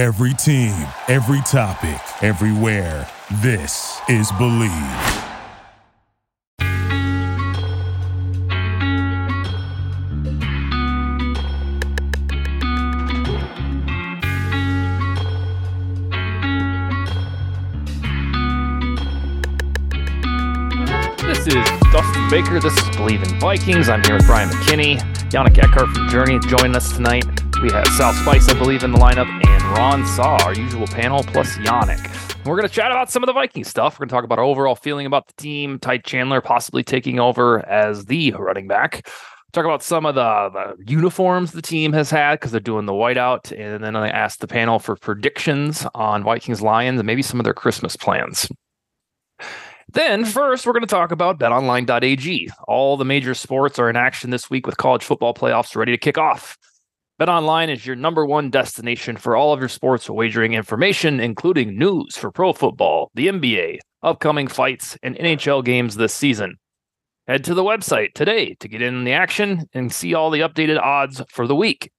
Every team, every topic, everywhere. This is Bleav. This is Dustin Baker. This is Bleav in Vikings. I'm here with Brian McKinney, Janik Eckardt from Germany joining us tonight. We have Sal Spice, I believe, in the lineup, and Raun Sawh, our usual panel, plus Janik. We're going to chat about some of the Viking stuff. We're going to talk about our overall feeling about the team, Ty Chandler possibly taking over as the running back. Talk about some of the, the uniforms the team has had because they're doing the whiteout. And then I asked the panel for predictions on Vikings Lions and maybe some of their Christmas plans. Then, first, we're going to talk about betonline.ag. All the major sports are in action this week with college football playoffs ready to kick off. BetOnline is your number one destination for all of your sports wagering information, including news for pro football, the NBA, upcoming fights, and NHL games this season. Head to the website today to get in the action and see all the updated odds for the week.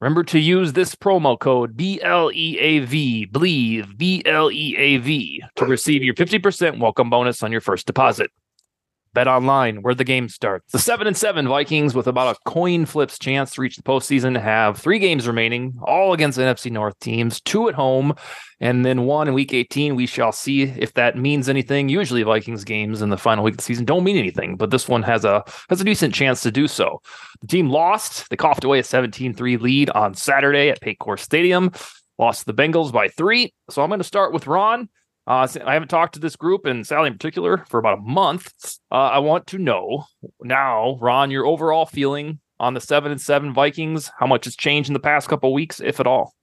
Remember to use this promo code BLEAV, believe BLEAV to receive your 50% welcome bonus on your first deposit. Bet online where the game starts. The 7 and 7 Vikings with about a coin flips chance to reach the postseason have 3 games remaining, all against NFC North teams, 2 at home and then one in week 18. We shall see if that means anything. Usually Vikings games in the final week of the season don't mean anything, but this one has a has a decent chance to do so. The team lost. They coughed away a 17-3 lead on Saturday at Paycor Stadium. Lost the Bengals by 3. So I'm going to start with Raun. Uh, I haven't talked to this group and Sally in particular for about a month. Uh, I want to know now, Raun, your overall feeling on the seven and seven Vikings. How much has changed in the past couple weeks, if at all?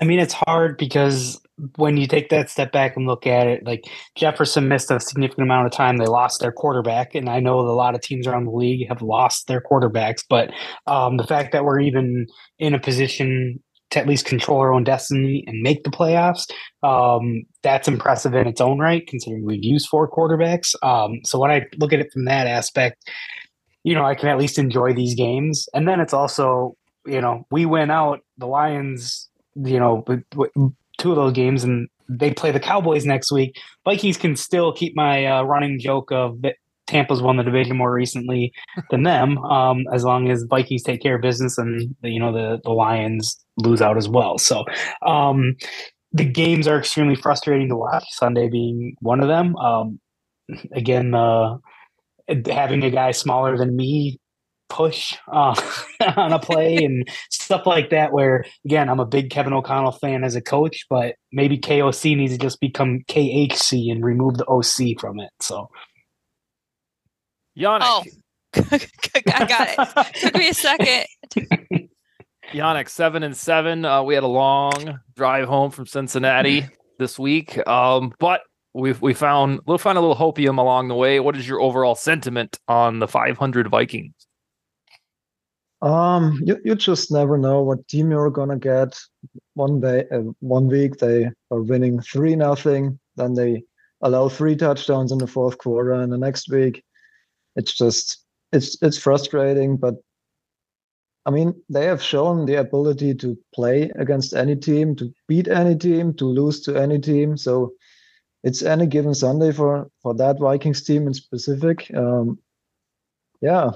I mean, it's hard because when you take that step back and look at it, like Jefferson missed a significant amount of time. They lost their quarterback, and I know a lot of teams around the league have lost their quarterbacks. But um, the fact that we're even in a position to at least control our own destiny and make the playoffs, um, that's impressive in its own right, considering we've used four quarterbacks. Um, so when I look at it from that aspect, you know, I can at least enjoy these games. And then it's also, you know, we went out, the Lions you know, two of those games, and they play the Cowboys next week. Vikings can still keep my uh, running joke of Tampa's won the division more recently than them, um, as long as Vikings take care of business and you know the the Lions lose out as well. So um, the games are extremely frustrating to watch. Sunday being one of them. Um, again, uh, having a guy smaller than me push uh, on a play and stuff like that. Where again, I'm a big Kevin O'Connell fan as a coach, but maybe KOC needs to just become KHC and remove the OC from it. So, Janik. Oh, I got it. Took me a second. Janik, seven and seven. Uh, we had a long drive home from Cincinnati this week, um, but we we found we'll find a little hopium along the way. What is your overall sentiment on the 500 Vikings? Um, you, you just never know what team you're gonna get. One day, uh, one week they are winning three nothing, then they allow three touchdowns in the fourth quarter, and the next week, it's just it's it's frustrating. But I mean, they have shown the ability to play against any team, to beat any team, to lose to any team. So it's any given Sunday for for that Vikings team in specific. Um, yeah,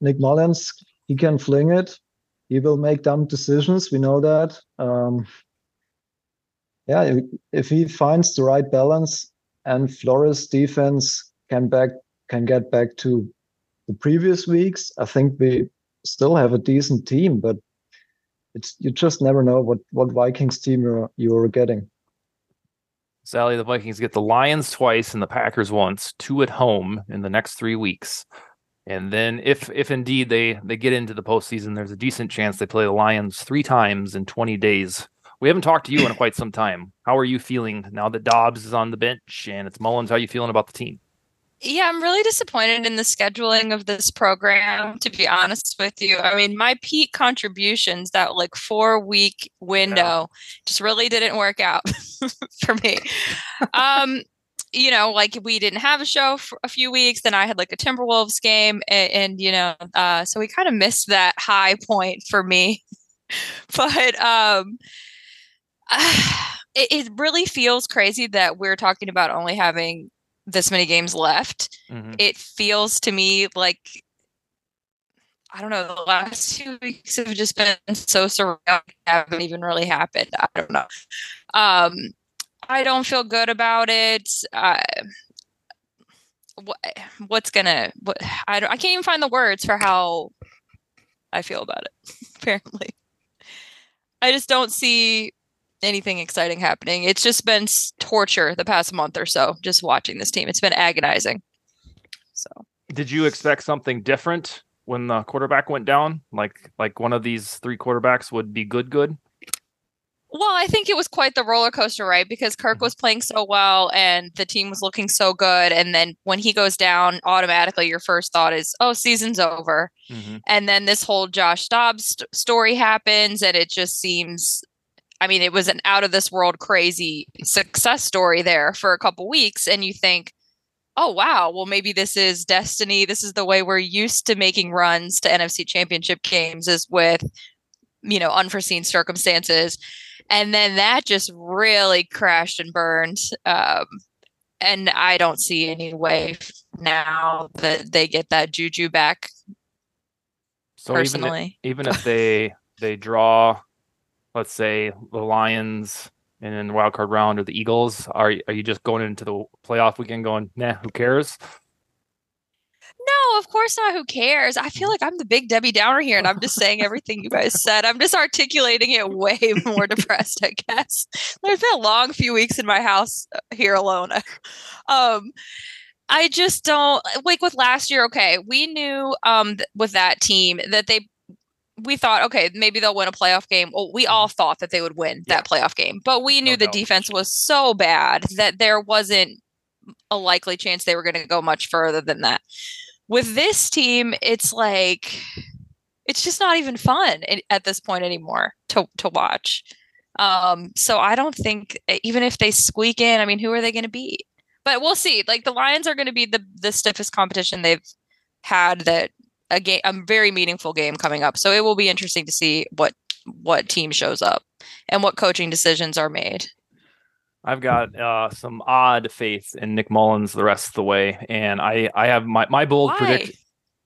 Nick Mullens he can fling it. He will make dumb decisions. We know that. Um, yeah, if he finds the right balance and Flores defense can back can get back to the previous weeks, I think we still have a decent team. But it's you just never know what what Vikings team you're you're getting. Sally, the Vikings get the Lions twice and the Packers once, two at home in the next three weeks. And then if if indeed they they get into the postseason, there's a decent chance they play the Lions three times in 20 days. We haven't talked to you in quite some time. How are you feeling now that Dobbs is on the bench and it's Mullens? How are you feeling about the team? Yeah, I'm really disappointed in the scheduling of this program, to be honest with you. I mean, my peak contributions, that like four week window, yeah. just really didn't work out for me. Um, you know, like we didn't have a show for a few weeks. Then I had like a Timberwolves game, and, and you know, uh, so we kind of missed that high point for me but um, it, it really feels crazy that we're talking about only having this many games left. Mhm. It feels to me like I don't know. The last two weeks have just been so surreal. Haven't even really happened. I don't know. Um, I don't feel good about it. Uh, what, what's gonna? What I don't, I can't even find the words for how I feel about it. Apparently, I just don't see anything exciting happening. It's just been torture the past month or so. Just watching this team, it's been agonizing. So. Did you expect something different when the quarterback went down? Like like one of these three quarterbacks would be good good? Well, I think it was quite the roller coaster, right? Because Kirk was playing so well and the team was looking so good. And then when he goes down, automatically your first thought is, oh, season's over. Mm-hmm. And then this whole Josh Dobbs st- story happens, and it just seems I mean, it was an out of this world crazy success story there for a couple weeks. And you think, oh, wow, well, maybe this is destiny. This is the way we're used to making runs to NFC championship games, is with, you know, unforeseen circumstances. And then that just really crashed and burned. Um, and I don't see any way now that they get that juju back So even if, even if they they draw, let's say the Lions and in the wild card round or the Eagles, are are you just going into the playoff weekend going, nah, who cares? No, of course not. Who cares? I feel like I'm the big Debbie Downer here, and I'm just saying everything you guys said. I'm just articulating it way more depressed, I guess. There's been a long few weeks in my house uh, here alone. Um, I just don't like with last year. Okay, we knew um th- with that team that they we thought okay maybe they'll win a playoff game. Well, we all thought that they would win that playoff game, but we knew No the doubt. defense was so bad that there wasn't a likely chance they were going to go much further than that. With this team, it's like it's just not even fun at this point anymore to to watch. Um, so I don't think even if they squeak in, I mean, who are they going to beat? But we'll see. Like the Lions are going to be the the stiffest competition they've had that a game a very meaningful game coming up. So it will be interesting to see what what team shows up and what coaching decisions are made. I've got uh, some odd faith in Nick Mullens the rest of the way, and I I have my my bold Why? prediction.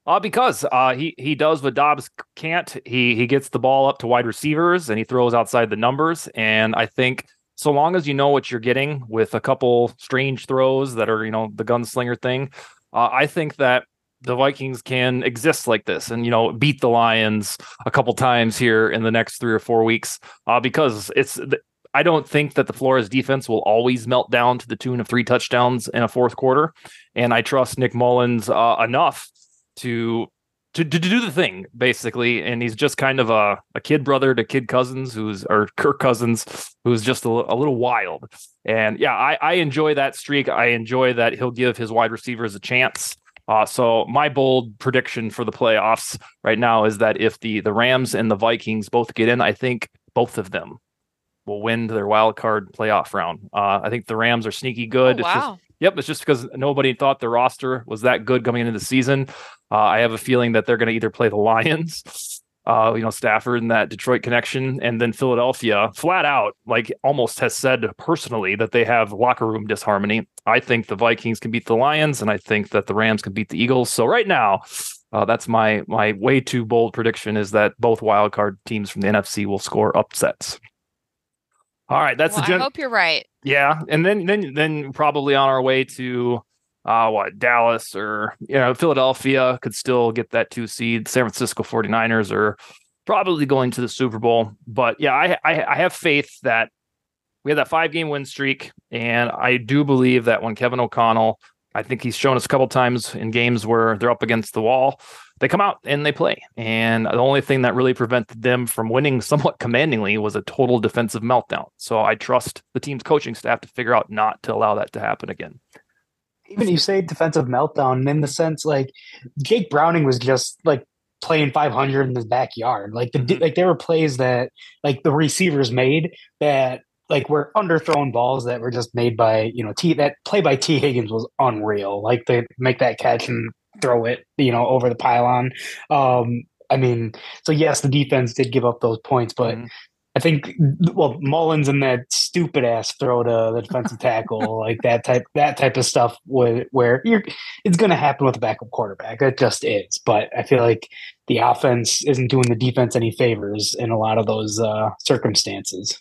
Uh, because uh, he he does what Dobbs can't. He he gets the ball up to wide receivers and he throws outside the numbers. And I think so long as you know what you're getting with a couple strange throws that are you know the gunslinger thing, uh, I think that the Vikings can exist like this and you know beat the Lions a couple times here in the next three or four weeks. Uh, because it's I don't think that the Flores defense will always melt down to the tune of three touchdowns in a fourth quarter, and I trust Nick Mullens uh, enough to, to to do the thing basically. And he's just kind of a, a kid brother to Kid Cousins, who's or Kirk Cousins, who's just a, a little wild. And yeah, I, I enjoy that streak. I enjoy that he'll give his wide receivers a chance. Uh, so my bold prediction for the playoffs right now is that if the the Rams and the Vikings both get in, I think both of them will win their wild card playoff round. Uh, I think the Rams are sneaky good. Oh, It's just- wow. Yep, it's just because nobody thought their roster was that good coming into the season. Uh, I have a feeling that they're going to either play the Lions, uh, you know, Stafford and that Detroit connection, and then Philadelphia flat out, like almost has said personally that they have locker room disharmony. I think the Vikings can beat the Lions, and I think that the Rams can beat the Eagles. So right now, uh, that's my my way too bold prediction is that both wild card teams from the NFC will score upsets. All right, that's well, the gen- I hope you're right. yeah, and then then then probably on our way to uh what Dallas or you know Philadelphia could still get that two seed. San Francisco 49ers are probably going to the Super Bowl. But yeah, I I, I have faith that we had that five game win streak, and I do believe that when Kevin O'Connell, I think he's shown us a couple times in games where they're up against the wall, they come out and they play. And the only thing that really prevented them from winning somewhat commandingly was a total defensive meltdown. So I trust the team's coaching staff to figure out not to allow that to happen again. Even you say defensive meltdown in the sense like Jake Browning was just like playing 500 in his backyard. Like the Mhm. like there were plays that like the receivers made that like were underthrown balls that were just made by you know T that play by Tee Higgins was unreal. Like they make that catch and throw it you know over the pylon. Um, I mean, so yes, the defense did give up those points, but mm-hmm. I think well Mullens and that stupid ass throw to the defensive tackle like that type that type of stuff where where you're it's going to happen with a backup quarterback it just is but I feel like the offense isn't doing the defense any favors in a lot of those uh, circumstances.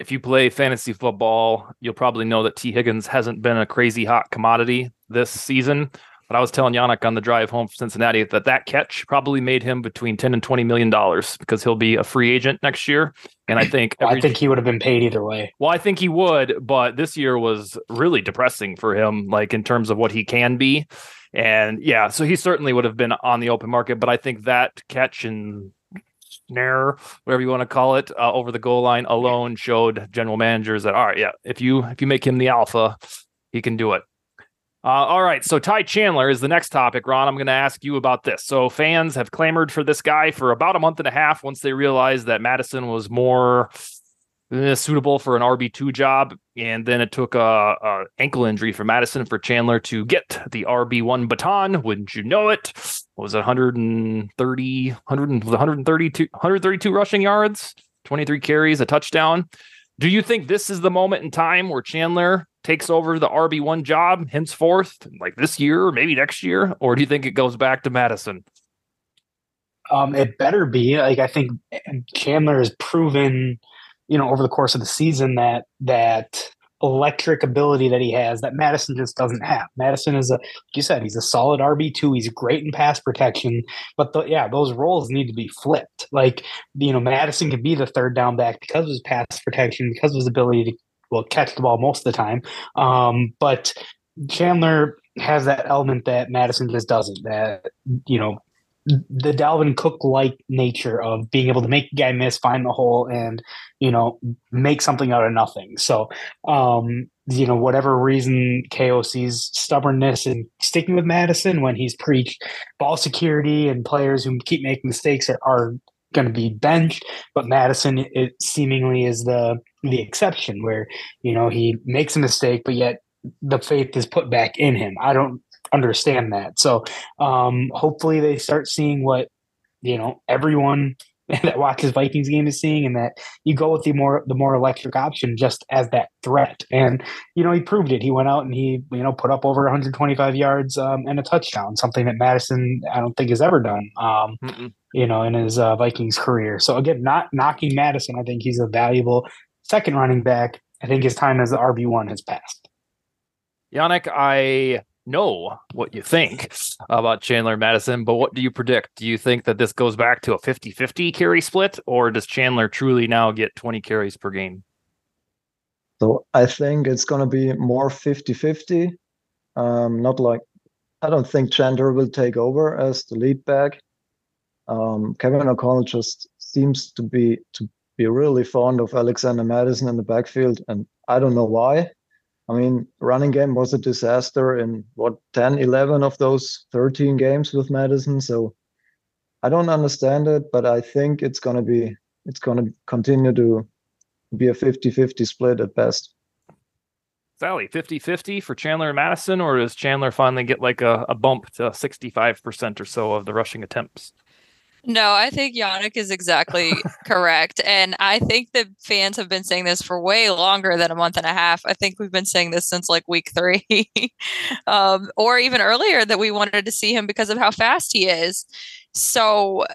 If you play fantasy football, you'll probably know that Tee Higgins hasn't been a crazy hot commodity this season. But I was telling Janik on the drive home from Cincinnati that that catch probably made him between 10 and 20 million dollars because he'll be a free agent next year. And I think every, I think he would have been paid either way. Well, I think he would, but this year was really depressing for him, like in terms of what he can be. And yeah, so he certainly would have been on the open market, but I think that catch and snare, whatever you want to call it, uh, over the goal line alone showed general managers that all right, yeah, if you if you make him the alpha, he can do it. Uh, all right, so Ty Chandler is the next topic, Raun. I'm going to ask you about this. So fans have clamored for this guy for about a month and a half once they realized that Mattison was more uh, suitable for an RB two job, and then it took a, a, ankle injury for Mattison for Chandler to get the RB one baton. Wouldn't you know it? Was it 130, 100, 132, 132 rushing yards, 23 carries, a touchdown. Do you think this is the moment in time where Chandler takes over the RB1 job henceforth, like this year or maybe next year? Or do you think it goes back to Mattison? Um, it better be. Like I think Chandler has proven, you know, over the course of the season that that electric ability that he has that Mattison just doesn't have. Mattison is a, like you said, he's a solid RB two. He's great in pass protection, but the, yeah, those roles need to be flipped. Like you know, Mattison can be the third down back because of his pass protection, because of his ability to well catch the ball most of the time. Um, but Chandler has that element that Mattison just doesn't. That you know, the Dalvin Cook like nature of being able to make a guy miss, find the hole, and you know make something out of nothing. So, um, you know, whatever reason KOC's stubbornness and sticking with Mattison when he's preached ball security and players who keep making mistakes are, are going to be benched, but Mattison it seemingly is the the exception where you know he makes a mistake, but yet the faith is put back in him. I don't understand that. So um, hopefully they start seeing what you know everyone that watches Vikings game is seeing, and that you go with the more the more electric option just as that threat. And you know he proved it. He went out and he you know put up over 125 yards um, and a touchdown, something that Mattison I don't think has ever done. Um, you know in his uh, Vikings career. So again, not knocking Mattison. I think he's a valuable second running back. I think his time as the RB one has passed. Janik, I know what you think about Chandler Mattison, but what do you predict? Do you think that this goes back to a 50 50 carry split, or does Chandler truly now get 20 carries per game? So I think it's going to be more 50 50. Um, not like, I don't think Chandler will take over as the lead back. Um, Kevin O'Connell just seems to be to be really fond of Alexander Mattison in the backfield, and I don't know why. I mean, running game was a disaster in what 10, 11 of those 13 games with Mattison. So I don't understand it, but I think it's going to be it's going to continue to be a 50-50 split at best. Sally, 50-50 for Chandler and Mattison, or does Chandler finally get like a, a bump to 65% or so of the rushing attempts? No, I think Janik is exactly correct. And I think the fans have been saying this for way longer than a month and a half. I think we've been saying this since like week three, um, or even earlier that we wanted to see him because of how fast he is. So,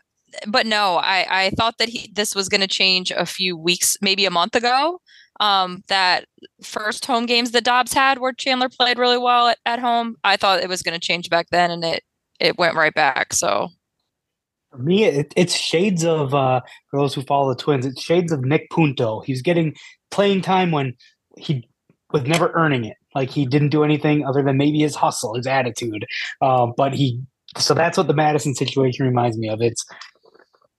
but no, I, I thought that he, this was going to change a few weeks, maybe a month ago. Um, that first home games that Dobbs had where Chandler played really well at, at home, I thought it was going to change back then and it, it went right back. So for me, it, it's shades of uh, for those who follow the Twins. It's shades of Nick Punto. He's getting playing time when he was never earning it. Like he didn't do anything other than maybe his hustle, his attitude. Uh, but he, so that's what the Mattison situation reminds me of. It's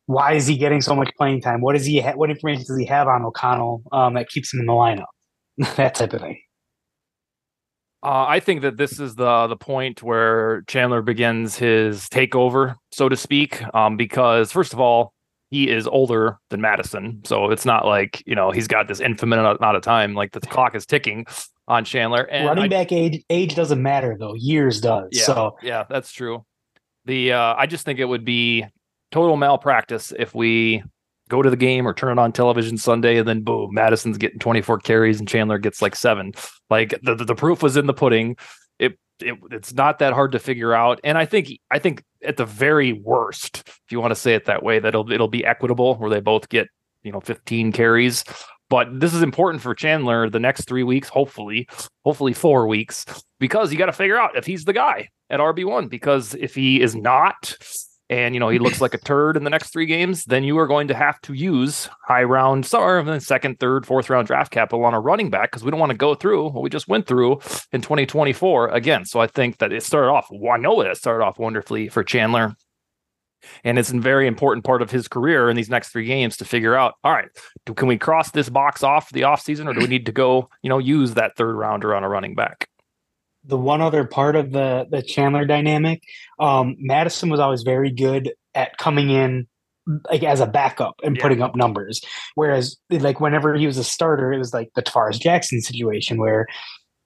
why is he getting so much playing time? What is he? Ha- what information does he have on O'Connell um, that keeps him in the lineup? that type of thing. Uh, I think that this is the the point where Chandler begins his takeover, so to speak. Um, because first of all, he is older than Mattison, so it's not like you know he's got this infinite amount of time. Like the clock is ticking on Chandler. And Running I, back age age doesn't matter though; years does. Yeah, so yeah, that's true. The uh, I just think it would be total malpractice if we go to the game or turn it on television Sunday and then boom, Mattison's getting 24 carries and Chandler gets like seven. Like the, the proof was in the pudding. It, it it's not that hard to figure out. And I think I think at the very worst, if you want to say it that way, that it'll it'll be equitable where they both get, you know, 15 carries. But this is important for Chandler the next three weeks, hopefully, hopefully four weeks, because you got to figure out if he's the guy at RB1. Because if he is not, and you know he looks like a turd in the next three games, then you are going to have to use high round, sorry, somewhere second, third, fourth round draft capital on a running back because we don't want to go through what we just went through in 2024 again. So I think that it started off. Well, I know it started off wonderfully for Chandler. And it's a very important part of his career in these next three games to figure out, all right, do, can we cross this box off the offseason or do we need to go, you know, use that third rounder on a running back? The one other part of the the Chandler dynamic, um, Mattison was always very good at coming in like as a backup and yeah. putting up numbers. Whereas like whenever he was a starter, it was like the Tarvaris Jackson situation where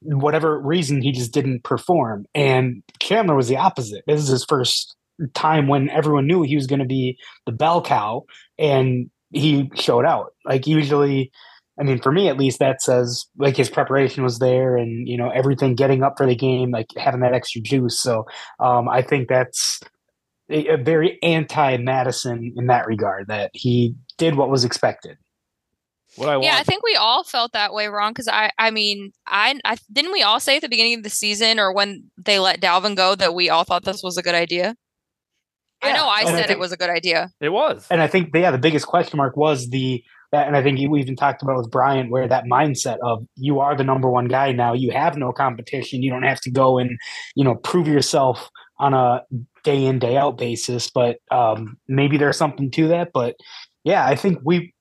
whatever reason he just didn't perform. And Chandler was the opposite. This is his first time when everyone knew he was going to be the bell cow and he showed out. Like usually I mean, for me at least, that says like his preparation was there, and you know everything getting up for the game, like having that extra juice. So um, I think that's a, a very anti Mattison in that regard. That he did what was expected. What I want. Yeah, I think we all felt that way, Raun. Because I, I mean, I, I didn't we all say at the beginning of the season or when they let Dalvin go that we all thought this was a good idea. Yeah. I know I and said I think, it was a good idea. It was, and I think yeah, the biggest question mark was the that, and I think we even talked about with Brian, where that mindset of you are the number one guy now, you have no competition, you don't have to go and you know prove yourself on a day in day out basis. But um, maybe there's something to that. But yeah, I think we,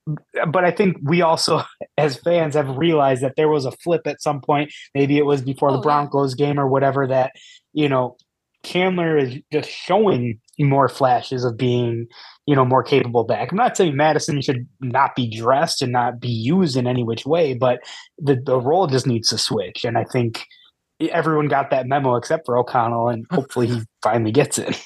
but I think we also as fans have realized that there was a flip at some point. Maybe it was before oh, the Broncos game or whatever that you know Chandler is just showing more flashes of being, you know, more capable back. I'm not saying Mattison should not be dressed and not be used in any which way, but the, the role just needs to switch. And I think everyone got that memo except for O'Connell, and hopefully he finally gets it.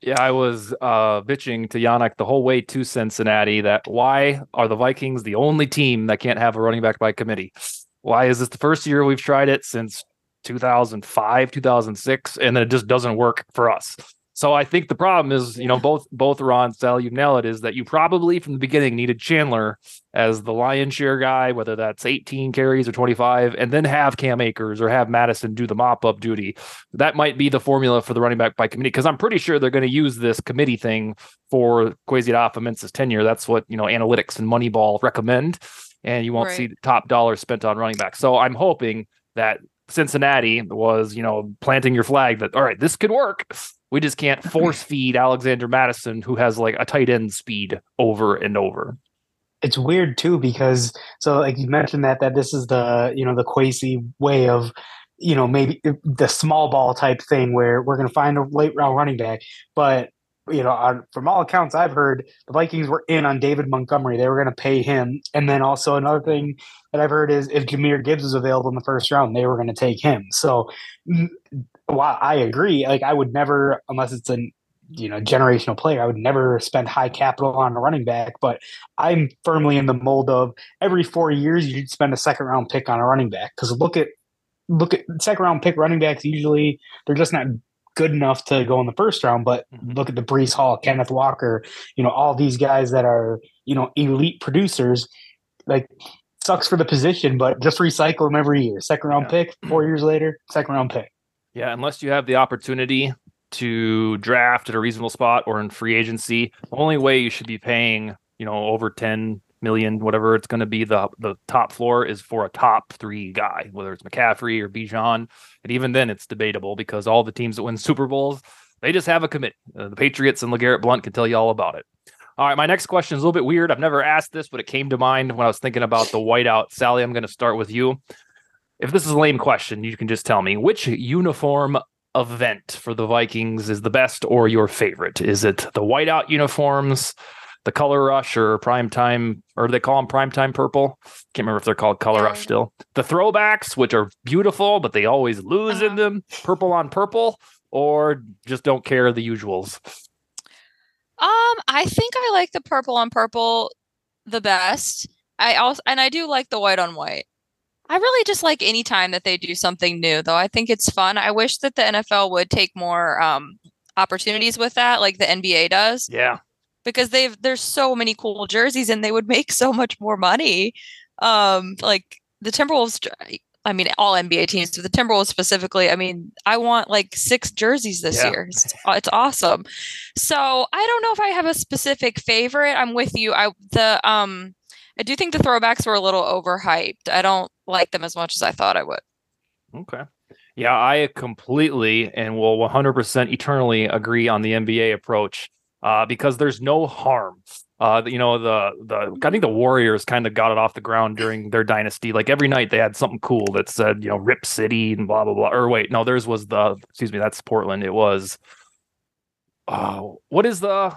Yeah, I was uh, bitching to Janik the whole way to Cincinnati that why are the Vikings the only team that can't have a running back by committee? Why is this the first year we've tried it since 2005, 2006, and then it just doesn't work for us. So I think the problem is, you know, both both Raun, Sal, you nail it, is that you probably from the beginning needed Chandler as the lion share guy, whether that's 18 carries or 25, and then have Cam Akers or have Mattison do the mop up duty. That might be the formula for the running back by committee because I'm pretty sure they're going to use this committee thing for Kwesi Adofo-Mensah's tenure. That's what you know analytics and Moneyball recommend, and you won't right. see top dollars spent on running back. So I'm hoping that Cincinnati was, you know, planting your flag that all right, this could work. We just can't force feed Alexander Mattison, who has like a tight end speed over and over. It's weird too because so like you mentioned that that this is the you know the Kwesi way of you know maybe the small ball type thing where we're going to find a late round running back, but you know, on, from all accounts I've heard, the Vikings were in on David Montgomery. They were going to pay him. And then also another thing that I've heard is if Jahmyr Gibbs is available in the first round, they were going to take him. So mm, while I agree, like I would never, unless it's a you know generational player, I would never spend high capital on a running back. But I'm firmly in the mold of every four years you should spend a second round pick on a running back because look at look at second round pick running backs usually they're just not good enough to go in the first round, but mm-hmm. look at the Breece Hall, Kenneth Walker, you know, all these guys that are, you know, elite producers. Like, sucks for the position, but just recycle them every year. Second round yeah. pick, four years later, second round pick. Yeah, unless you have the opportunity to draft at a reasonable spot or in free agency, the only way you should be paying, you know, over 10 million, whatever it's going to be, the the top floor is for a top three guy, whether it's McCaffrey or Bijan. And even then, it's debatable because all the teams that win Super Bowls, they just have a committee. Uh, the Patriots and LeGarrette Blunt can tell you all about it. All right, my next question is a little bit weird. I've never asked this, but it came to mind when I was thinking about the whiteout. Sally, I'm going to start with you. If this is a lame question, you can just tell me which uniform event for the Vikings is the best or your favorite? Is it the whiteout uniforms? The color rush or prime time or they call them prime time purple can't remember if they're called color rush still the throwbacks which are beautiful but they always lose uh-huh. in them purple on purple or just don't care the usuals Um, I think I like the purple on purple the best. I also and I do like the white on white. I really just like any time that they do something new, though. I think it's fun. I wish that the NFL would take more um, opportunities with that, like the NBA does. Yeah. Because they've there's so many cool jerseys and they would make so much more money. Um, like the Timberwolves, I mean, all NBA teams, but the Timberwolves specifically. I mean, I want like six jerseys this Yeah. year. It's, it's awesome. So I don't know if I have a specific favorite. I'm with you. I the um I do think the throwbacks were a little overhyped. I don't like them as much as I thought I would. Okay. Yeah, I completely and will 100% eternally agree on the NBA approach uh, because there's no harm. Uh, you know, the the I think the Warriors kind of got it off the ground during their dynasty. Like every night they had something cool that said, you know, Rip City and blah blah blah. Or wait, no, theirs was the excuse me, that's Portland. It was. Oh, what is the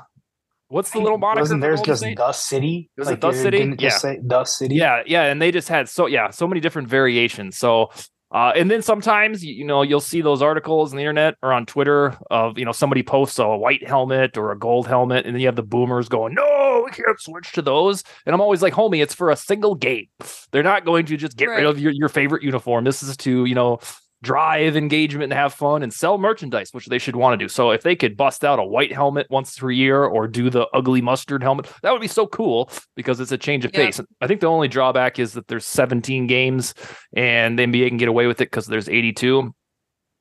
what's the little moniker? Wasn't theirs just State? the city? Was it Like, the city? Yeah. the city. Yeah, yeah, and they just had so yeah, so many different variations. So uh, and then sometimes you, know you'll see those articles on the internet or on Twitter of you know somebody posts a white helmet or a gold helmet, and then you have the boomers going, "No, we can't switch to those." And I'm always like, "Homie, it's for a single game. They're not going to just get rid of your, your favorite uniform. This is to you know drive engagement and have fun and sell merchandise, which they should want to do. So if they could bust out a white helmet once per year or do the ugly mustard helmet, that would be so cool because it's a change of Yeah. pace. I think the only drawback is that there's 17 games and the NBA can get away with it because there's 82.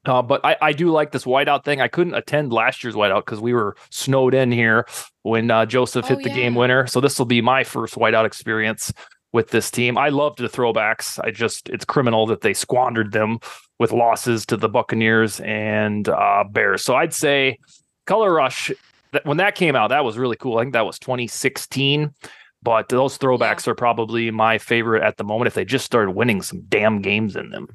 Uh, but I, I do like this whiteout thing. I couldn't attend last year's whiteout because we were snowed in here when uh, Joseph Oh, hit the game winner. So this will be my first whiteout experience with this team. I loved the throwbacks. I just it's criminal that they squandered them with losses to the Buccaneers and uh, Bears. So I'd say Color Rush. That when that came out, that was really cool. I think that was 2016. But those throwbacks are probably my favorite at the moment. If they just started winning some damn games in them.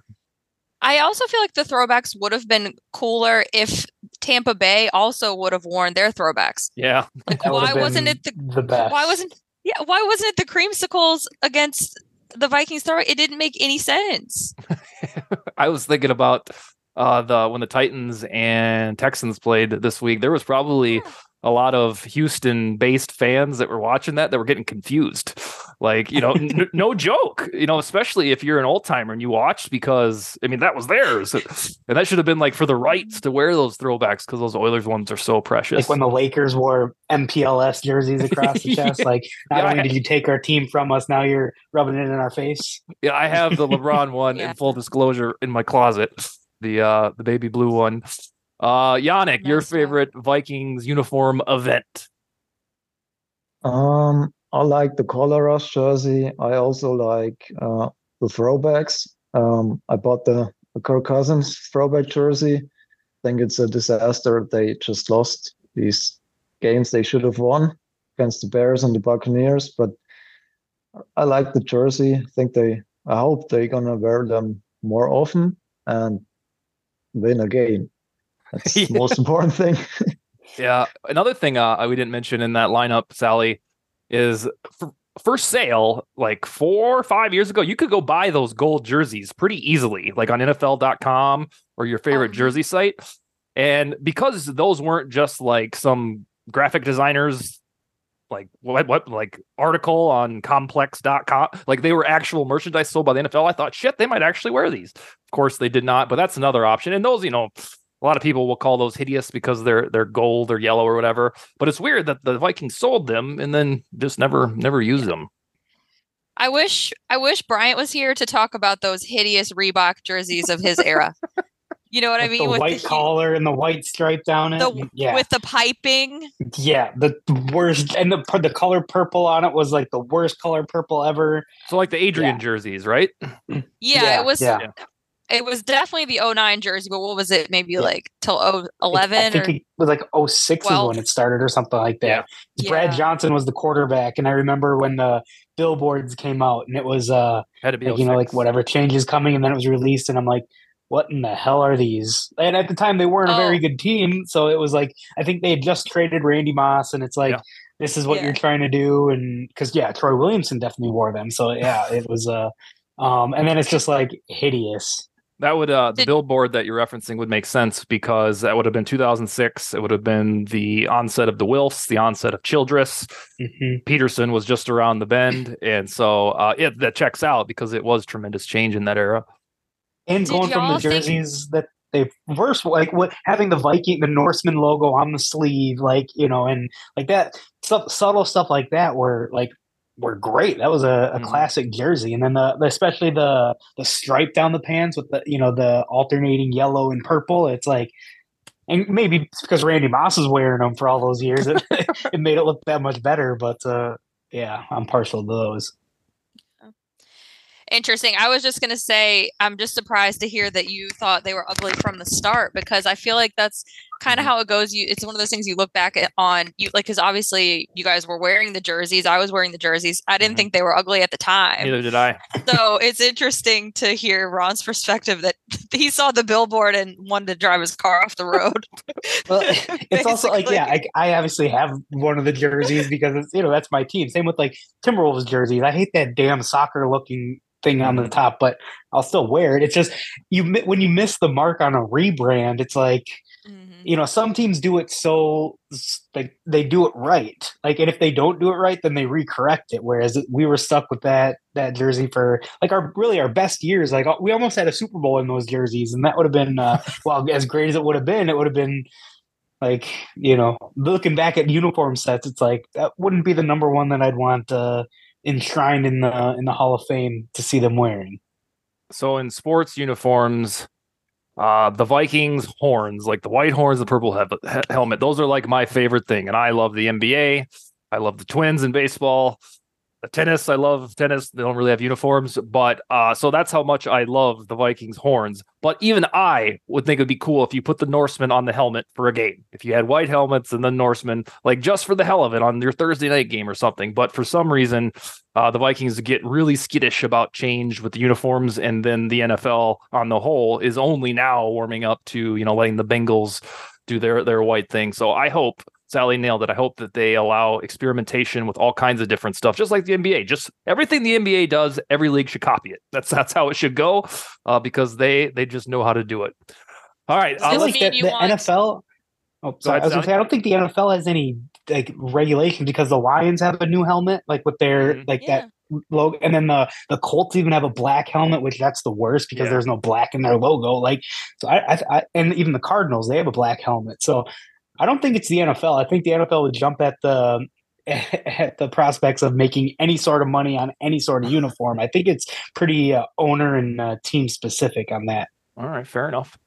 I also feel like the throwbacks would have been cooler if Tampa Bay also would have worn their throwbacks. Yeah, Like That why wasn't it the the best? why wasn't yeah, why wasn't it the creamsicles against the Vikings throw? It didn't make any sense. I was thinking about uh the when the Titans and Texans played this week. There was probably a lot of Houston based fans that were watching that that were getting confused. Like, you know, n- no joke, you know, especially if you're an old timer and you watched because I mean that was theirs. And that should have been like for the rights to wear those throwbacks because those Oilers ones are so precious. Like when the Lakers wore MPLS jerseys across the chest. Like not Yeah, only did you take our team from us, now you're rubbing it in our face. Yeah, I have the LeBron one Yeah. in full disclosure in my closet. The uh the baby blue one. Uh Janik, your Nice one. favorite Vikings uniform event. Um, I like the color rush jersey. I also like uh, the throwbacks. Um, I bought the, the Kirk Cousins throwback jersey. I think it's a disaster. They just lost these games they should have won against the Bears and the Buccaneers. But I like the jersey. I think they. I hope they're gonna wear them more often and win a game. That's the most important thing. Yeah. Another thing uh, we didn't mention in that lineup, Sally, is for, for sale, like four or five years ago, you could go buy those gold jerseys pretty easily, like on NFL.com or your favorite Mhm. jersey site. And because those weren't just like some graphic designers like what what like article on complex.com like they were actual merchandise sold by the NFL I thought shit they might actually wear these of course they did not but that's another option and those you know a lot of people will call those hideous because they're they're gold or yellow or whatever but it's weird that the Vikings sold them and then just never never used them I wish I wish Bryant was here to talk about those hideous Reebok jerseys of his era. You know what I Like mean? the With white hu- collar and the white stripe down it. the yeah, with the piping. yeah. The worst, and the the color purple on it was like the worst color purple ever. so like the Adrian Yeah. jerseys right Yeah, Yeah, it was yeah. It was definitely the 09 jersey, but what was it? Maybe Yeah. like till I think or it was like 06 is when it started or something like that. Yeah. 'Cause Brad Yeah. Johnson was the quarterback, and I remember when the billboards came out, and it was uh had to be like, you know like 06. whatever changes coming, and then it was released, and I'm like, what in the hell are these? And at the time, they weren't a very Oh. good team, so it was like I think they had just traded Randy Moss, and it's like. Yeah. This is what Yeah. you're trying to do, and because yeah, Troy Williamson definitely wore them. So yeah, it was uh, um, and then it's just like hideous. That would uh the Did- billboard that you're referencing would make sense because that would have been 2006. It would have been the onset of the Wilfs, the onset of Childress. Mhm. Peterson was just around the bend, and so uh, it that checks out because it was tremendous change in that era. And Did going from the y'all think- jerseys that they first like what having the Viking, the Norseman logo on the sleeve, like you know, and like that sub, subtle stuff like that were like were great. That was a, a Mhm. classic jersey, and then the, the especially the the stripe down the pants with the you know the alternating yellow and purple. It's like. And maybe it's because Randy Moss is wearing them for all those years, it, it made it look that much better. But uh, yeah, I'm partial to those. Interesting. I was just going to say, I'm just surprised to hear that you thought they were ugly from the start because I feel like that's kind of Mhm. how it goes. You, it's one of those things you look back at on you like because obviously you guys were wearing the jerseys. I was wearing the jerseys. I didn't Mhm. think they were ugly at the time. Neither did I. so it's interesting to hear Raun's perspective that he saw the billboard and wanted to drive his car off the road. Well, it's also like yeah, I, I obviously have one of the jerseys because it's you know that's my team. Same with like Timberwolves jerseys. I hate that damn soccer looking thing on the Mhm. top, but I'll still wear it. It's just you when you miss the mark on a rebrand, it's like Mhm. You know some teams do it so like they do it right. Like and if they don't do it right, then they recorrect it. Whereas we were stuck with that that jersey for like our really our best years. Like we almost had a Super Bowl in those jerseys, and that would have been uh, well as great as it would have been. It would have been like you know looking back at uniform sets it's like that wouldn't be the number one that i'd want uh enshrined in the in the hall of fame to see them wearing So in sports uniforms, uh, the Vikings horns, like the white horns, the purple he- he- helmet, those are like my favorite thing. And I love the NBA. I love the Twins in baseball. Tennis, I love tennis. They don't really have uniforms, but uh, so that's how much I love the Vikings horns. But even I would think it'd be cool if you put the Norseman on the helmet for a game. If you had white helmets and the Norseman, like just for the hell of it on your Thursday night game or something. But for some reason, uh, the Vikings get really skittish about change with the uniforms, and then the NFL on the whole is only now warming up to you know letting the Bengals do their their white thing. So I hope Sally nailed it. I hope that they allow experimentation with all kinds of different stuff, just like the NBA. Just everything the NBA does, every league should copy it. That's that's how it should go, uh, because they they just know how to do it. All right, i uh, this feel let's- like mean that the want- nfl oh sorry ahead, i was gonna say i don't think the nfl has any like regulation because the lions have a new helmet like with their Mhm. like Yeah. that logo and then the the colts even have a black helmet which that's the worst because Yeah. there's no black in their logo like so I, I, I and even the cardinals they have a black helmet so i don't think it's the nfl i think the nfl would jump at the at the prospects of making any sort of money on any sort of uniform i think it's pretty uh, owner and uh, team specific on that all right, fair enough.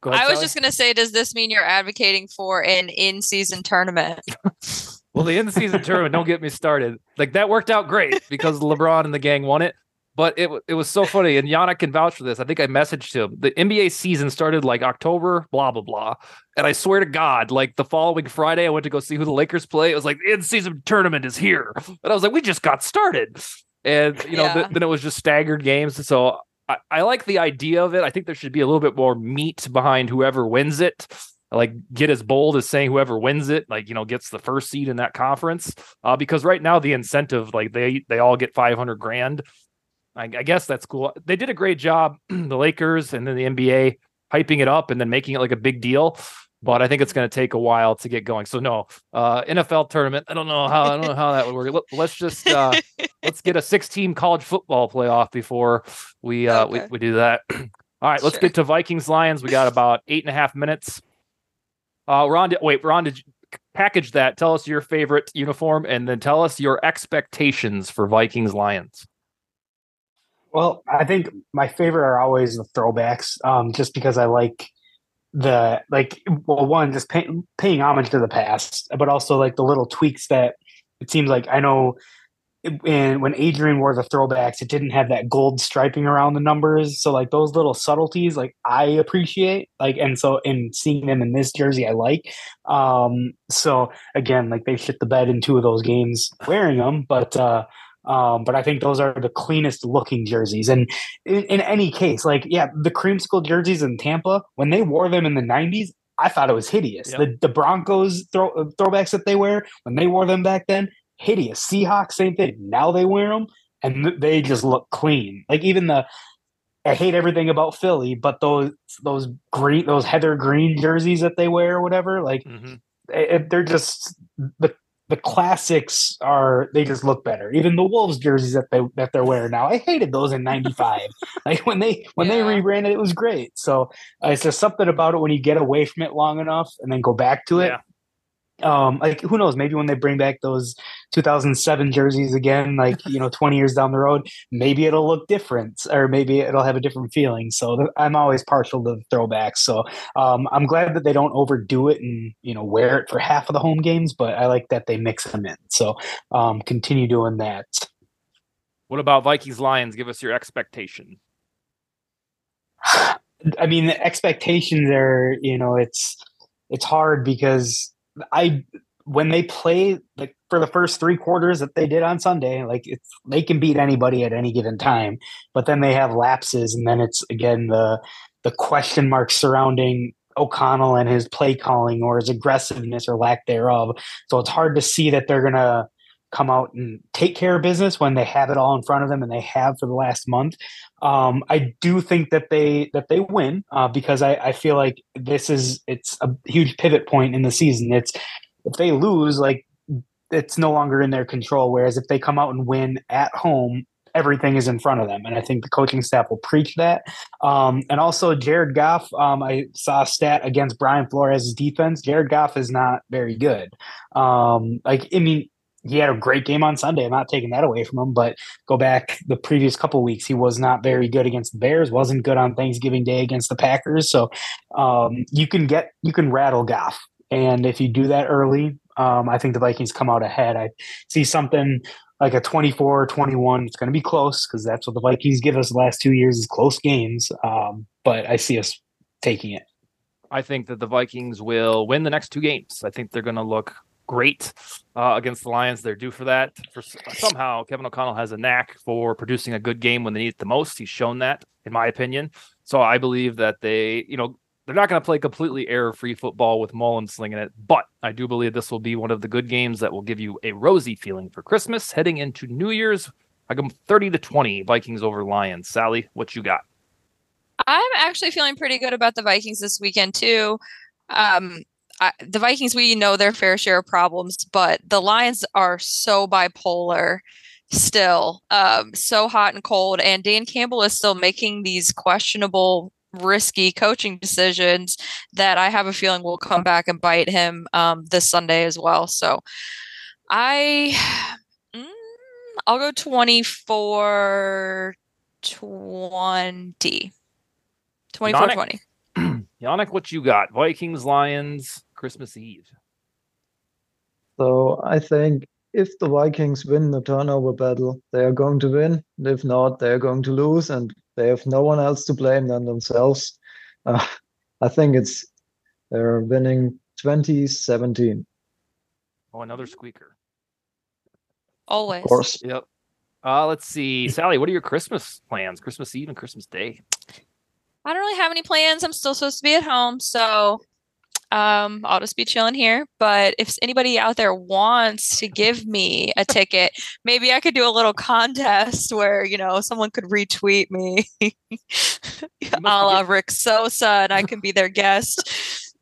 Go ahead, I was Sally. just going to say, does this mean you're advocating for an in season tournament? Well, the in-season tournament, don't get me started. Like that worked out great because LeBron and the gang won it. But it it was so funny, and Janik can vouch for this. I think I messaged him. The NBA season started like October, blah blah blah. And I swear to God, like the following Friday, I went to go see who the Lakers play. It was like the in season tournament is here, and I was like, we just got started. And you know, Yeah. th- then it was just staggered games. So I, I like the idea of it. I think there should be a little bit more meat behind whoever wins it like get as bold as saying whoever wins it like you know gets the first seed in that conference uh because right now the incentive like they they all get 500 grand I, I guess that's cool they did a great job the lakers and then the nba hyping it up and then making it like a big deal but i think it's going to take a while to get going so no uh nfl tournament i don't know how i don't know how that would work Let, let's just uh let's get a six team college football playoff before we uh we, Okay. we do that all right let's Sure. get to vikings lions we got about eight and a half minutes uh, Raun, wait, Raun, did you package that? Tell us your favorite uniform, and then tell us your expectations for Vikings Lions. Well, I think my favorite are always the throwbacks, um, just because I like the like well, one just pay, paying homage to the past, but also like the little tweaks that it seems like I know. And when Adrian wore the throwbacks, it didn't have that gold striping around the numbers. So like those little subtleties, like I appreciate. Like and so in seeing them in this jersey, I like. Um, so again, like they shit the bed in two of those games wearing them, but uh, um, but I think those are the cleanest looking jerseys. And in, in any case, like, yeah, the creamsicle jerseys in Tampa, when they wore them in the 90s, I thought it was hideous. Yep. The, the Broncos throw, uh, throwbacks that they wear, when they wore them back then, hideous. Seahawks, same thing. Now they wear them and they just look clean. Like, even the, I hate everything about Philly, but those those green those heather green jerseys that they wear or whatever, like Mm-hmm. it, they're just the the classics are they just look better. Even the Wolves jerseys that they that they're wearing now, I hated those in '95. like when they when they rebranded, it was great. So uh, it's just something about it when you get away from it long enough and then go back to it. Yeah. Um, like who knows? Maybe when they bring back those 2007 jerseys again, like you know, 20 years down the road, maybe it'll look different, or maybe it'll have a different feeling. So th- I'm always partial to throwbacks. So um, I'm glad that they don't overdo it and you know wear it for half of the home games, but I like that they mix them in. So um, continue doing that. What about Vikings Lions? Give us your expectation. I mean, the expectations are, you know, it's it's hard because I when they play like for the first three quarters that they did on Sunday, like it's they can beat anybody at any given time, but then they have lapses, and then it's again the the question marks surrounding O'Connell and his play calling or his aggressiveness or lack thereof. So it's hard to see that they're gonna come out and take care of business when they have it all in front of them and they have for the last month. Um, I do think that they that they win uh, because I, I feel like this is it's a huge pivot point in the season. It's if they lose, like it's no longer in their control. Whereas if they come out and win at home, everything is in front of them, and I think the coaching staff will preach that. Um, and also Jared Goff, um, I saw a stat against Brian Flores' defense. Jared Goff is not very good. Um, like I mean, he had a great game on Sunday. I'm not taking that away from him, but go back the previous couple weeks, he was not very good against the Bears. wasn't good on Thanksgiving Day against the Packers. So um, you can get you can rattle Goff, and if you do that early, um, I think the Vikings come out ahead. I see something like a 24 21 it's going to be close because that's what the vikings give us the last two years is close games um, but i see us taking it I think that the Vikings will win the next two games. I think they're going to look great uh, against the Lions. They're due for that. For somehow, Kevin O'Connell has a knack for producing a good game when they need it the most. He's shown that, in my opinion. So I believe that they, you know, they're not going to play completely error-free football with Mullen slinging it, but I do believe this will be one of the good games that will give you a rosy feeling for Christmas heading into New Year's. I go 30 to 20 Vikings over Lions. Sally, what you got? I'm actually feeling pretty good about the Vikings this weekend too. Um, I, the Vikings, we know their fair share of problems, but the Lions are so bipolar still, um, so hot and cold. And Dan Campbell is still making these questionable, risky coaching decisions that I have a feeling will come back and bite him um, this Sunday as well. So I, mm, I'll go 24 20. 24 20. Janik, what you got? Vikings, Lions, Christmas Eve. So I think if the Vikings win the turnover battle, they are going to win. And if not, they are going to lose, and they have no one else to blame than themselves. Uh, I think it's they're winning 2017. Oh, another squeaker. Always. Of course. Yep. Uh, let's see. Sally, what are your Christmas plans? Christmas Eve and Christmas Day? I don't really have any plans. I'm still supposed to be at home, so um, I'll just be chilling here. But if anybody out there wants to give me a ticket, maybe I could do a little contest where you know someone could retweet me, a la Rick Sosa, and I can be their guest.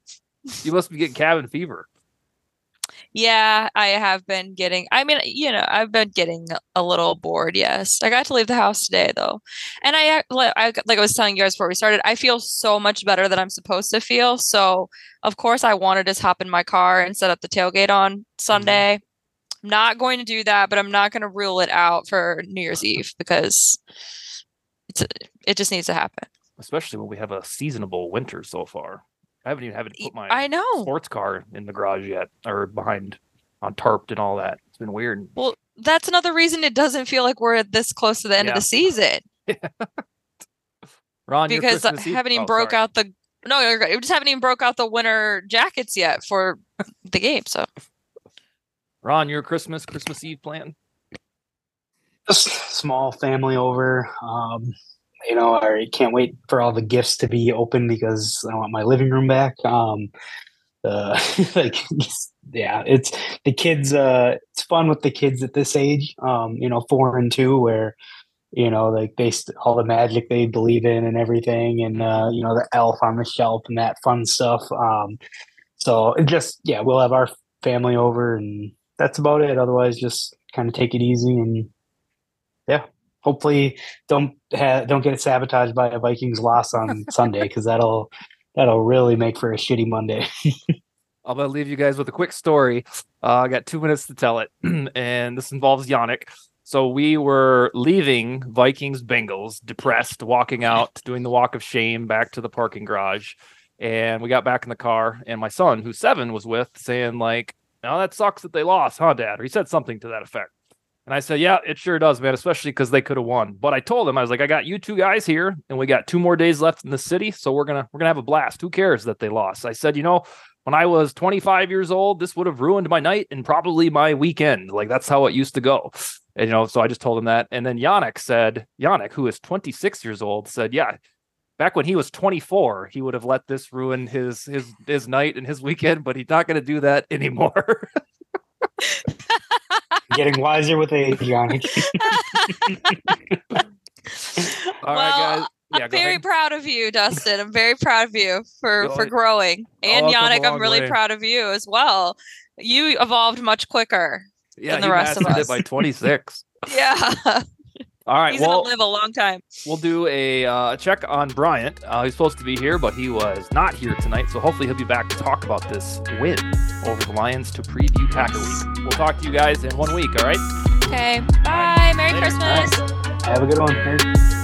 You must be getting cabin fever. Yeah, I have been getting. I mean, you know, I've been getting a little bored. Yes, I got to leave the house today though, and I, I like I was telling you guys before we started. I feel so much better than I'm supposed to feel. So of course, I want to just hop in my car and set up the tailgate on mm-hmm. Sunday. I'm not going to do that, but I'm not going to rule it out for New Year's Eve because it's it just needs to happen. especially when we have a seasonable winter so far. I haven't even haven't put my I know. sports car in the garage yet, or behind on tarped and all that. It's been weird. Well, that's another reason it doesn't feel like we're this close to the end Yeah. of the season. Raun, because I haven't even oh, broke sorry. out the no, you're good. we just haven't even broke out the winter jackets yet for the game. So Raun, your Christmas Christmas Eve plan? just small family over um, you know i can't wait for all the gifts to be open because i want my living room back um, uh, like yeah it's the kids uh it's fun with the kids at this age um you know four and two where you know, like they all the magic they believe in and everything, and uh, you know the elf on the shelf and that fun stuff. Um, so it just yeah, we'll have our family over, and that's about it. Otherwise, just kind of take it easy and hopefully don't ha- don't get sabotaged by a Vikings loss on Sunday because that'll that'll really make for a shitty Monday. I'm gonna leave you guys with a quick story. Uh, I got two minutes to tell it, and this involves Janik. So we were leaving Vikings Bengals, depressed, walking out, doing the walk of shame back to the parking garage, and we got back in the car, and my son, who's seven, was with, saying like, "Now that sucks that they lost, huh, Dad?" Or he said something to that effect. And I said, "Yeah, it sure does, man. Especially because they could have won." But I told him I was like, "I got you two guys here, and we got two more days left in the city, so we're gonna we're gonna have a blast. Who cares that they lost?" I said, "You know, when I was 25 years old, this would have ruined my night and probably my weekend. Like that's how it used to go." And you know, so I just told him that. And then Janik said, Janik, who is 26 years old, said, "Yeah." Back when he was 24, he would have let this ruin his his his night and his weekend, but he's not going to do that anymore. Getting wiser with age, Janik. All well, right, guys. Yeah, I'm very ahead. proud of you, Dustin. I'm very proud of you for Go for growing. And I'll Janik, I'm really way. proud of you as well. You evolved much quicker. Yeah, than the rest of mastered us. it by 26. Yeah. All right, He's well, gonna live a long time. we'll do a uh, check on Bryant. Uh, he's supposed to be here, but he was not here tonight. So hopefully he'll be back to talk about this win over the Lions to preview Packer Week. We'll talk to you guys in one week. All right. Okay. Bye. Merry Later. Christmas. Have a good one.